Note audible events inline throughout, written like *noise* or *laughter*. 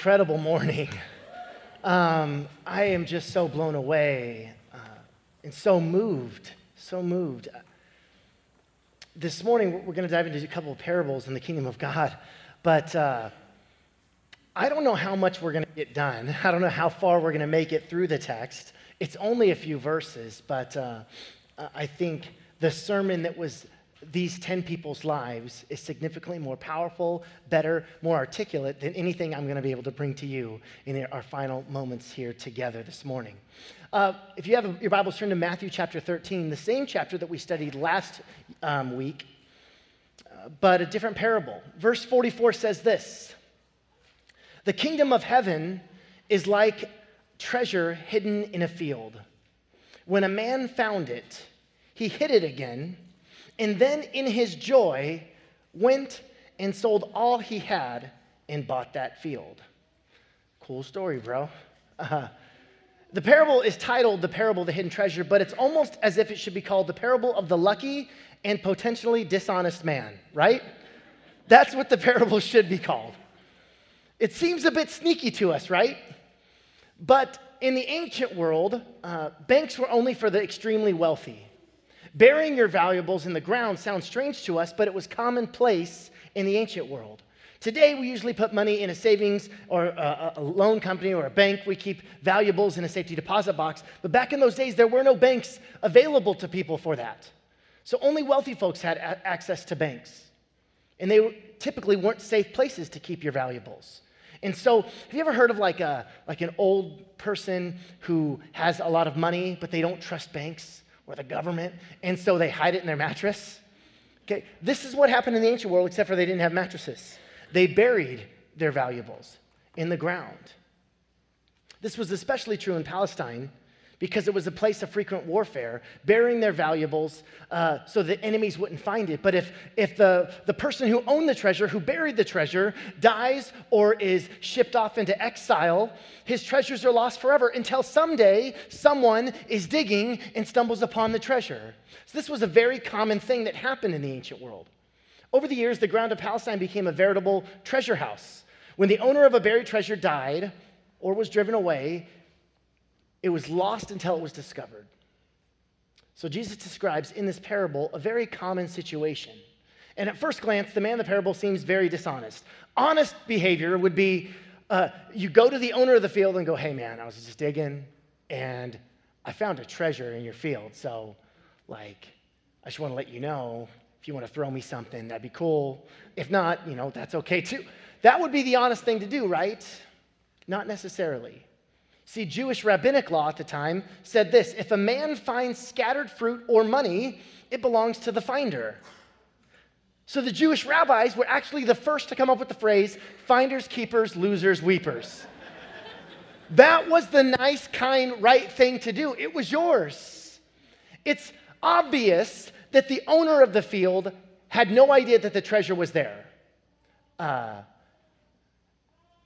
Incredible morning. Um, I am just so blown away uh, and so moved, so moved. This morning, we're going to dive into a couple of parables in the kingdom of God, but uh, I don't know how much we're going to get done. *laughs* I don't know how far we're going to make it through the text. It's only a few verses, but uh, I think the sermon that was these 10 people's lives is significantly more powerful, better, more articulate than anything I'm going to be able to bring to you in our final moments here together this morning. Uh, if you have your Bibles, turned to Matthew chapter 13, the same chapter that we studied last um, week, uh, but a different parable. Verse 44 says this The kingdom of heaven is like treasure hidden in a field. When a man found it, he hid it again and then in his joy went and sold all he had and bought that field. Cool story, bro. Uh, the parable is titled The Parable of the Hidden Treasure, but it's almost as if it should be called The Parable of the Lucky and Potentially Dishonest Man, right? That's what the parable should be called. It seems a bit sneaky to us, right? But in the ancient world, uh, banks were only for the extremely wealthy. Burying your valuables in the ground sounds strange to us, but it was commonplace in the ancient world. Today, we usually put money in a savings or a, a, loan company or a bank. We keep valuables in a safety deposit box. But back in those days, there were no banks available to people for that. So only wealthy folks had a- access to banks. And they typically weren't safe places to keep your valuables. And so, have you ever heard of like, a, like an old person who has a lot of money, but they don't trust banks? Or the government, and so they hide it in their mattress. Okay, this is what happened in the ancient world, except for they didn't have mattresses. They buried their valuables in the ground. This was especially true in Palestine because it was a place of frequent warfare, burying their valuables uh, so that enemies wouldn't find it. But if, if the, the person who owned the treasure, who buried the treasure, dies or is shipped off into exile, his treasures are lost forever until someday someone is digging and stumbles upon the treasure. So, this was a very common thing that happened in the ancient world. Over the years, the ground of Palestine became a veritable treasure house. When the owner of a buried treasure died or was driven away, it was lost until it was discovered. So Jesus describes in this parable a very common situation. And at first glance, the man in the parable seems very dishonest. Honest behavior would be uh, you go to the owner of the field and go, hey man, I was just digging and I found a treasure in your field. So, like, I just want to let you know if you want to throw me something, that'd be cool. If not, you know, that's okay too. That would be the honest thing to do, right? Not necessarily. See, Jewish rabbinic law at the time said this if a man finds scattered fruit or money, it belongs to the finder. So the Jewish rabbis were actually the first to come up with the phrase finders, keepers, losers, weepers. that was the nice, kind, right thing to do. It was yours. It's obvious that the owner of the field had no idea that the treasure was there. Uh,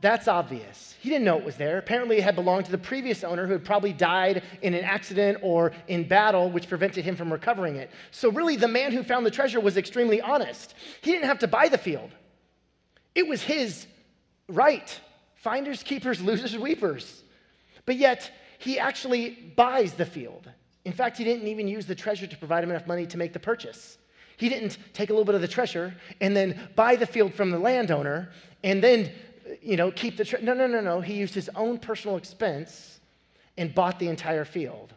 that's obvious. He didn't know it was there. Apparently, it had belonged to the previous owner who had probably died in an accident or in battle, which prevented him from recovering it. So, really, the man who found the treasure was extremely honest. He didn't have to buy the field, it was his right. Finders, keepers, losers, weepers. But yet, he actually buys the field. In fact, he didn't even use the treasure to provide him enough money to make the purchase. He didn't take a little bit of the treasure and then buy the field from the landowner and then you know, keep the. Tre- no, no, no, no. He used his own personal expense and bought the entire field.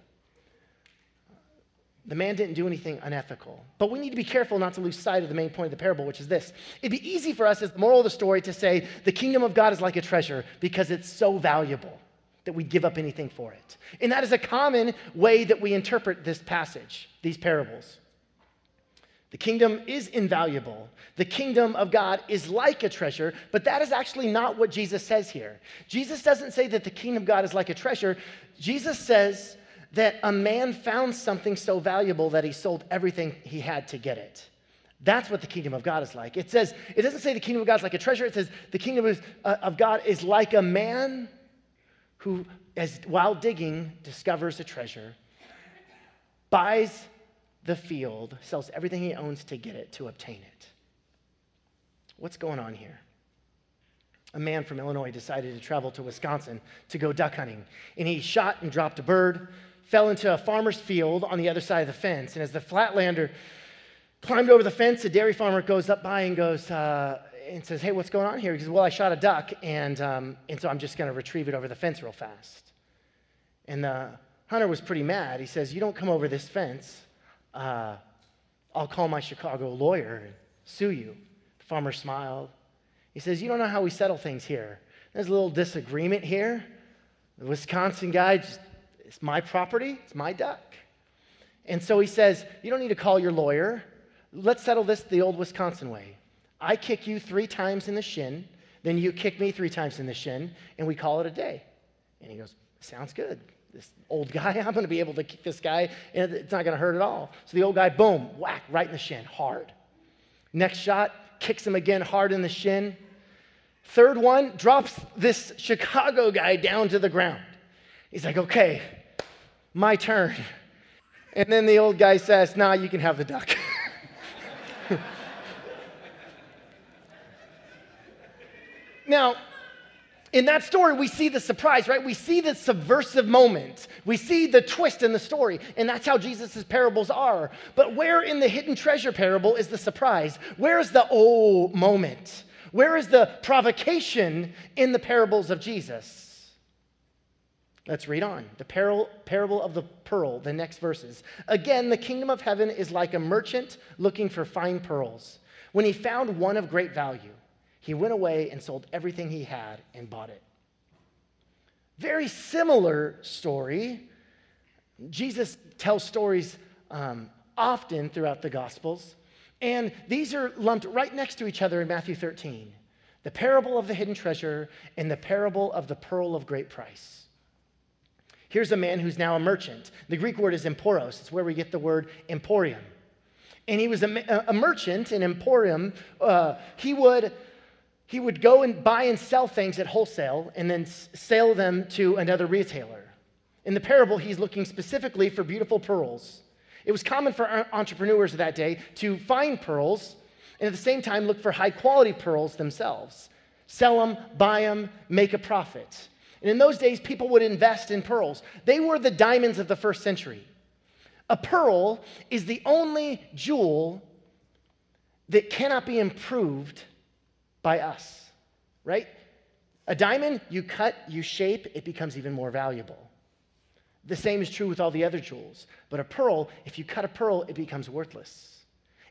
The man didn't do anything unethical. But we need to be careful not to lose sight of the main point of the parable, which is this. It'd be easy for us, as the moral of the story, to say the kingdom of God is like a treasure because it's so valuable that we'd give up anything for it. And that is a common way that we interpret this passage, these parables. The kingdom is invaluable. The kingdom of God is like a treasure, but that is actually not what Jesus says here. Jesus doesn't say that the kingdom of God is like a treasure. Jesus says that a man found something so valuable that he sold everything he had to get it. That's what the kingdom of God is like. It says, it doesn't say the kingdom of God is like a treasure. It says the kingdom of, uh, of God is like a man who, as while digging, discovers a treasure, buys the field, sells everything he owns to get it, to obtain it. What's going on here? a man from Illinois decided to travel to Wisconsin to go duck hunting. And he shot and dropped a bird, fell into a farmer's field on the other side of the fence. And as the Flatlander climbed over the fence, a dairy farmer goes up by and goes, uh, and says, Hey, what's going on here? He says, Well, I shot a duck, and, um, and so I'm just going to retrieve it over the fence real fast. And the hunter was pretty mad. He says, You don't come over this fence. Uh, I'll call my Chicago lawyer and sue you. The farmer smiled. He says, You don't know how we settle things here. There's a little disagreement here. The Wisconsin guy, just, it's my property, it's my duck. And so he says, You don't need to call your lawyer. Let's settle this the old Wisconsin way. I kick you three times in the shin, then you kick me three times in the shin, and we call it a day. And he goes, Sounds good. This old guy, *laughs* I'm going to be able to kick this guy, and it's not going to hurt at all. So the old guy, boom, whack, right in the shin, hard. Next shot, kicks him again hard in the shin. Third one, drops this Chicago guy down to the ground. He's like, okay, my turn. And then the old guy says, nah, you can have the duck. *laughs* now, in that story, we see the surprise, right? We see the subversive moment. We see the twist in the story. And that's how Jesus' parables are. But where in the hidden treasure parable is the surprise? Where is the oh moment? Where is the provocation in the parables of Jesus? Let's read on. The parable of the pearl, the next verses. Again, the kingdom of heaven is like a merchant looking for fine pearls. When he found one of great value, he went away and sold everything he had and bought it. Very similar story. Jesus tells stories um, often throughout the Gospels, and these are lumped right next to each other in Matthew 13 the parable of the hidden treasure and the parable of the pearl of great price. Here's a man who's now a merchant. The Greek word is emporos, it's where we get the word emporium. And he was a, a merchant in emporium. Uh, he would he would go and buy and sell things at wholesale and then sell them to another retailer. In the parable, he's looking specifically for beautiful pearls. It was common for entrepreneurs of that day to find pearls and at the same time look for high quality pearls themselves. Sell them, buy them, make a profit. And in those days, people would invest in pearls. They were the diamonds of the first century. A pearl is the only jewel that cannot be improved by us, right? A diamond, you cut, you shape, it becomes even more valuable. The same is true with all the other jewels. But a pearl, if you cut a pearl, it becomes worthless.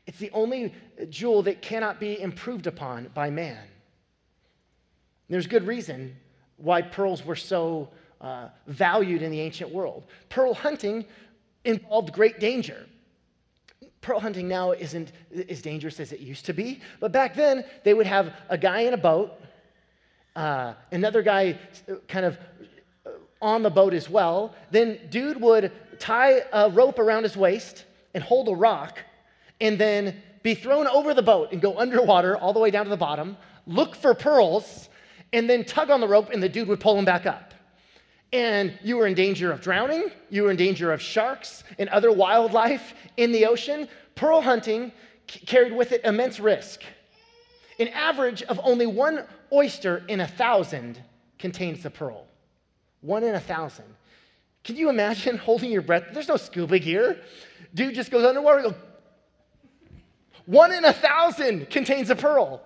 It's the only jewel that cannot be improved upon by man. There's good reason why pearls were so uh, valued in the ancient world. Pearl hunting involved great danger pearl hunting now isn't as dangerous as it used to be, but back then they would have a guy in a boat, uh, another guy kind of on the boat as well. Then dude would tie a rope around his waist and hold a rock, and then be thrown over the boat and go underwater all the way down to the bottom, look for pearls, and then tug on the rope, and the dude would pull him back up and you were in danger of drowning, you were in danger of sharks and other wildlife in the ocean, pearl hunting carried with it immense risk. An average of only one oyster in a thousand contains the pearl. One in a thousand. Can you imagine *laughs* holding your breath? There's no scuba gear. Dude just goes underwater. Go, one in a thousand contains a pearl.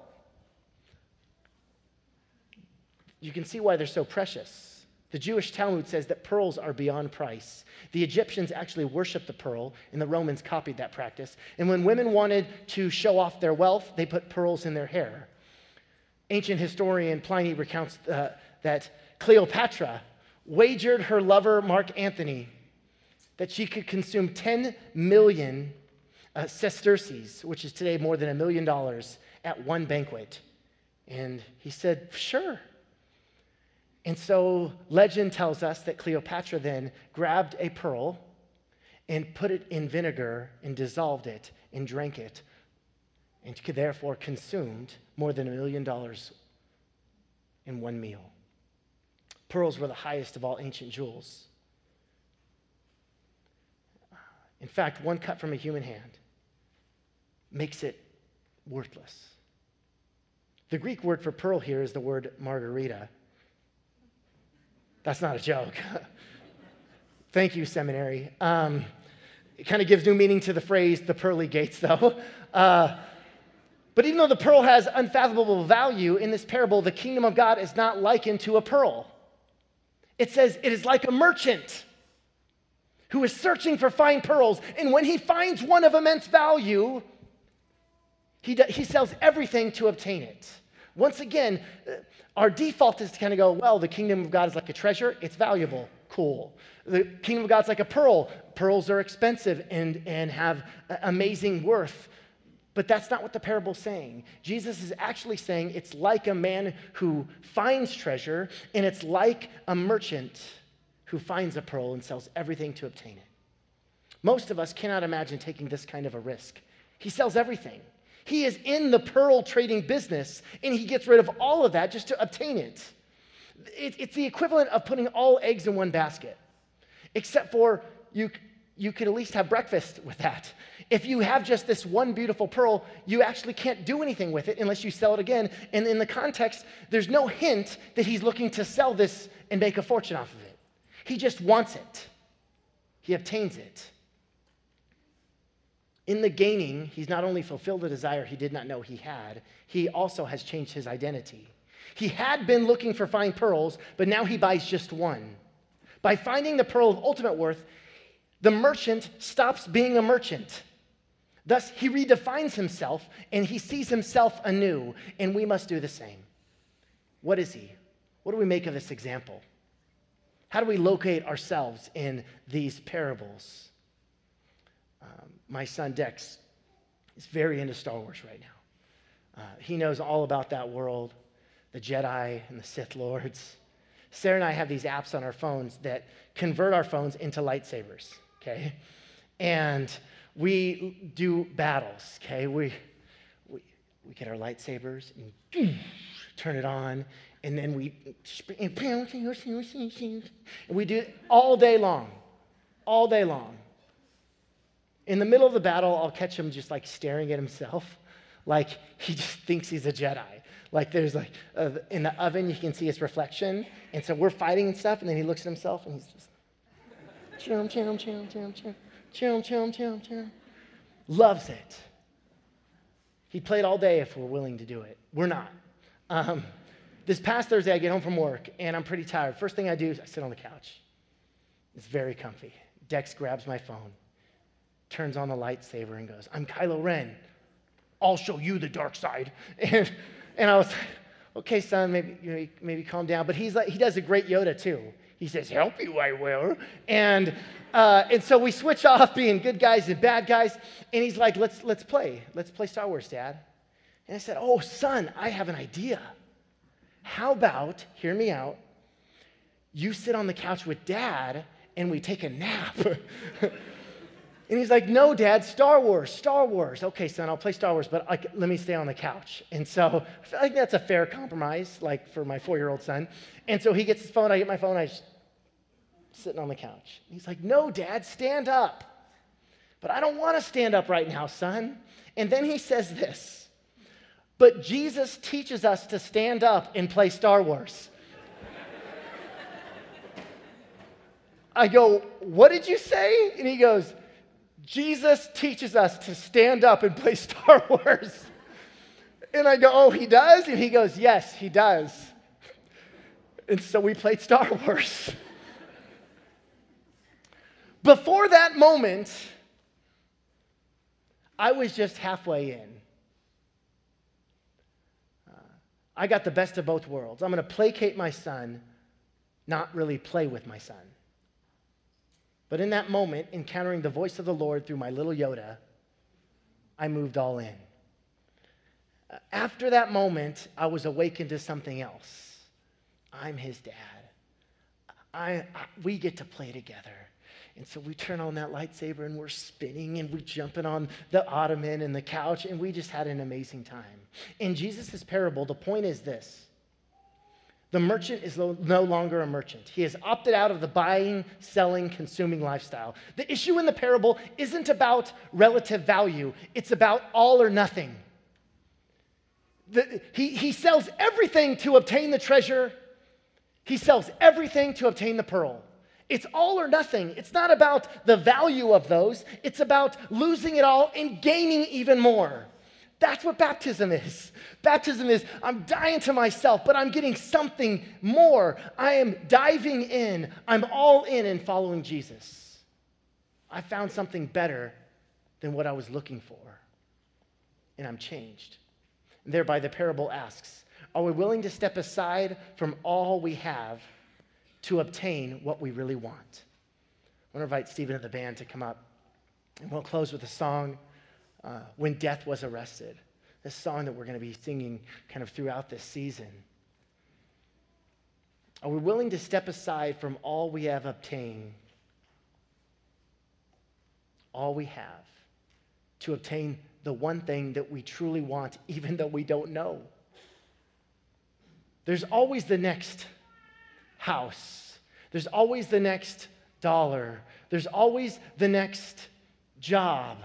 You can see why they're so precious. The Jewish Talmud says that pearls are beyond price. The Egyptians actually worshiped the pearl, and the Romans copied that practice. And when women wanted to show off their wealth, they put pearls in their hair. Ancient historian Pliny recounts uh, that Cleopatra wagered her lover, Mark Antony, that she could consume 10 million uh, sesterces, which is today more than a million dollars, at one banquet. And he said, Sure. And so legend tells us that Cleopatra then grabbed a pearl and put it in vinegar and dissolved it and drank it and therefore consumed more than a million dollars in one meal. Pearls were the highest of all ancient jewels. In fact, one cut from a human hand makes it worthless. The Greek word for pearl here is the word margarita. That's not a joke. *laughs* Thank you, seminary. Um, it kind of gives new meaning to the phrase the pearly gates, *laughs* though. Uh, but even though the pearl has unfathomable value in this parable, the kingdom of God is not likened to a pearl. It says it is like a merchant who is searching for fine pearls, and when he finds one of immense value, he, he sells everything to obtain it. Once again, uh, our default is to kind of go, well, the kingdom of God is like a treasure, it's valuable, cool. The kingdom of God's like a pearl, pearls are expensive and, and have amazing worth. But that's not what the parable's saying. Jesus is actually saying it's like a man who finds treasure, and it's like a merchant who finds a pearl and sells everything to obtain it. Most of us cannot imagine taking this kind of a risk. He sells everything. He is in the pearl trading business, and he gets rid of all of that just to obtain it. it it's the equivalent of putting all eggs in one basket, except for you, you could at least have breakfast with that. If you have just this one beautiful pearl, you actually can't do anything with it unless you sell it again. And in the context, there's no hint that he's looking to sell this and make a fortune off of it. He just wants it, he obtains it. In the gaining, he's not only fulfilled a desire he did not know he had, he also has changed his identity. He had been looking for fine pearls, but now he buys just one. By finding the pearl of ultimate worth, the merchant stops being a merchant. Thus, he redefines himself and he sees himself anew, and we must do the same. What is he? What do we make of this example? How do we locate ourselves in these parables? Um, my son Dex is very into Star Wars right now. Uh, he knows all about that world, the Jedi and the Sith Lords. Sarah and I have these apps on our phones that convert our phones into lightsabers, okay? And we do battles, okay? We, we, we get our lightsabers and *clears throat* turn it on, and then we and we do it all day long, all day long. In the middle of the battle, I'll catch him just like staring at himself, like he just thinks he's a Jedi. Like there's like uh, in the oven, you can see his reflection, and so we're fighting and stuff, and then he looks at himself and he's just chum chum chum chum chum chum chum chum chum. Loves it. He'd play it all day if we're willing to do it. We're not. Um, this past Thursday, I get home from work and I'm pretty tired. First thing I do is I sit on the couch. It's very comfy. Dex grabs my phone, turns on the lightsaber, and goes, I'm Kylo Ren. I'll show you the dark side. *laughs* And, and I was like, okay, son, maybe, you maybe calm down. But he's like, he does a great Yoda too. He says, help you, I will. And, uh, and so we switch *laughs* off being good guys and bad guys. And he's like, let's, let's play. Let's play Star Wars, Dad. And I said, oh, son, I have an idea. How about, hear me out, you sit on the couch with dad and we take a nap? *laughs* and he's like, No, dad, Star Wars, Star Wars. Okay, son, I'll play Star Wars, but I, let me stay on the couch. And so I feel like that's a fair compromise, like for my four year old son. And so he gets his phone, I get my phone, I just sitting on the couch. He's like, No, dad, stand up. But I don't want to stand up right now, son. And then he says this. But Jesus teaches us to stand up and play Star Wars. I go, What did you say? And he goes, Jesus teaches us to stand up and play *laughs* Star Wars. And I go, Oh, he does? And he goes, Yes, he does. And so we played Star Wars. Before that moment, I was just halfway in. I got the best of both worlds. I'm going to placate my son, not really play with my son. But in that moment, encountering the voice of the Lord through my little Yoda, I moved all in. Uh, after that moment, I was awakened to something else. I'm his dad. I, I, we get to play together. And so we turn on that lightsaber and we're spinning and we're jumping on the ottoman and the couch and we just had an amazing time. In Jesus' parable, the point is this the merchant is no longer a merchant. He has opted out of the buying, selling, consuming lifestyle. The issue in the parable isn't about relative value, it's about all or nothing. The, he, he sells everything to obtain the treasure, he sells everything to obtain the pearl. It's all or nothing. It's not about the value of those, it's about losing it all and gaining even more. That's what baptism is. Baptism is I'm dying to myself, but I'm getting something more. I am diving in. I'm all in and following Jesus. I found something better than what I was looking for, and I'm changed. And thereby, the parable asks Are we willing to step aside from all we have to obtain what we really want? I want to invite Stephen and the band to come up, and we'll close with a song uh, When Death Was Arrested, this song that we're going to be singing kind of throughout this season. Are we willing to step aside from all we have obtained, all we have, to obtain the one thing that we truly want, even though we don't know? There's always the next house, there's always the next dollar, there's always the next job.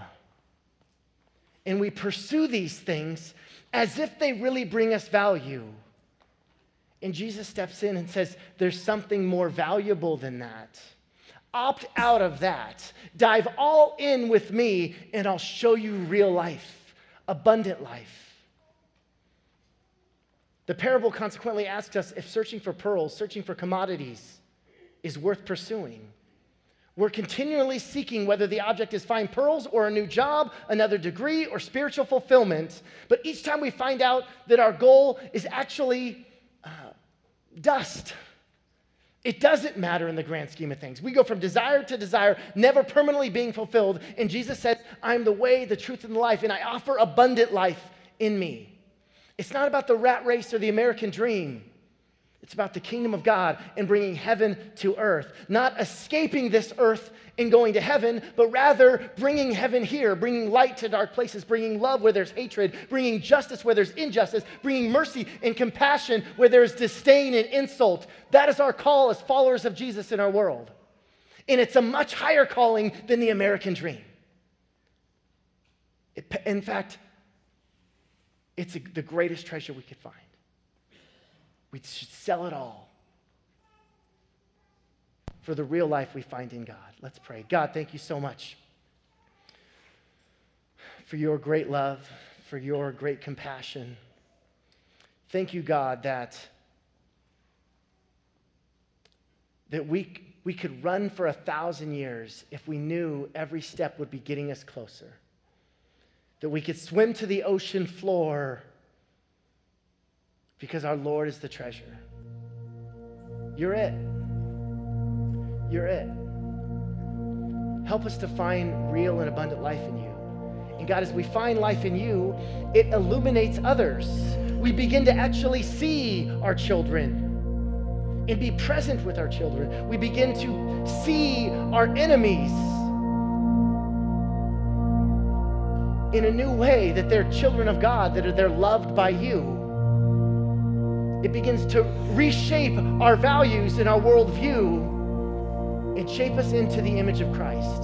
And we pursue these things as if they really bring us value. And Jesus steps in and says, There's something more valuable than that. Opt out of that. Dive all in with me, and I'll show you real life, abundant life. The parable consequently asks us if searching for pearls, searching for commodities, is worth pursuing. We're continually seeking whether the object is fine pearls or a new job, another degree, or spiritual fulfillment. But each time we find out that our goal is actually uh, dust, it doesn't matter in the grand scheme of things. We go from desire to desire, never permanently being fulfilled. And Jesus says, I'm the way, the truth, and the life, and I offer abundant life in me. It's not about the rat race or the American dream. It's about the kingdom of God and bringing heaven to earth. Not escaping this earth and going to heaven, but rather bringing heaven here, bringing light to dark places, bringing love where there's hatred, bringing justice where there's injustice, bringing mercy and compassion where there's disdain and insult. That is our call as followers of Jesus in our world. And it's a much higher calling than the American dream. It, in fact, it's a, the greatest treasure we could find. We should sell it all for the real life we find in God. Let's pray. God, thank you so much for your great love, for your great compassion. Thank you, God, that, that we, we could run for a thousand years if we knew every step would be getting us closer. That we could swim to the ocean floor because our Lord is the treasure. You're it. You're it. Help us to find real and abundant life in you. And God, as we find life in you, it illuminates others. We begin to actually see our children and be present with our children. We begin to see our enemies in a new way that they're children of God, that they're loved by you. It begins to reshape our values and our worldview and shape us into the image of Christ,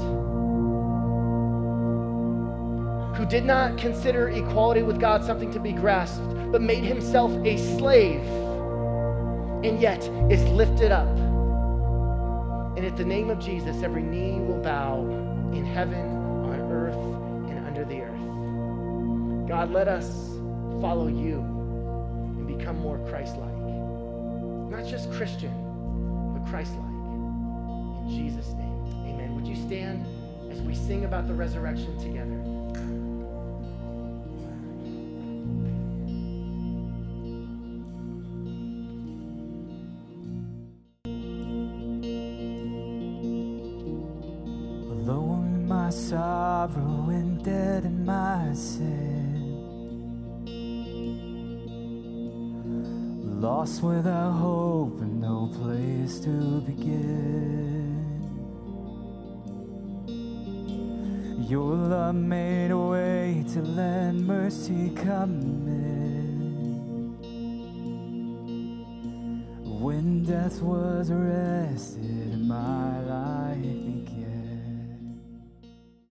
who did not consider equality with God something to be grasped, but made himself a slave and yet is lifted up. And at the name of Jesus, every knee will bow in heaven, on earth, and under the earth. God, let us follow you become more Christ like. Not just Christian, but Christ like. In Jesus' name, amen. Would you stand as we sing about the resurrection together? Alone my sorrow and dead in my sin. Lost without hope and no place to begin. Your love made a way to let mercy come in. When death was arrested, in my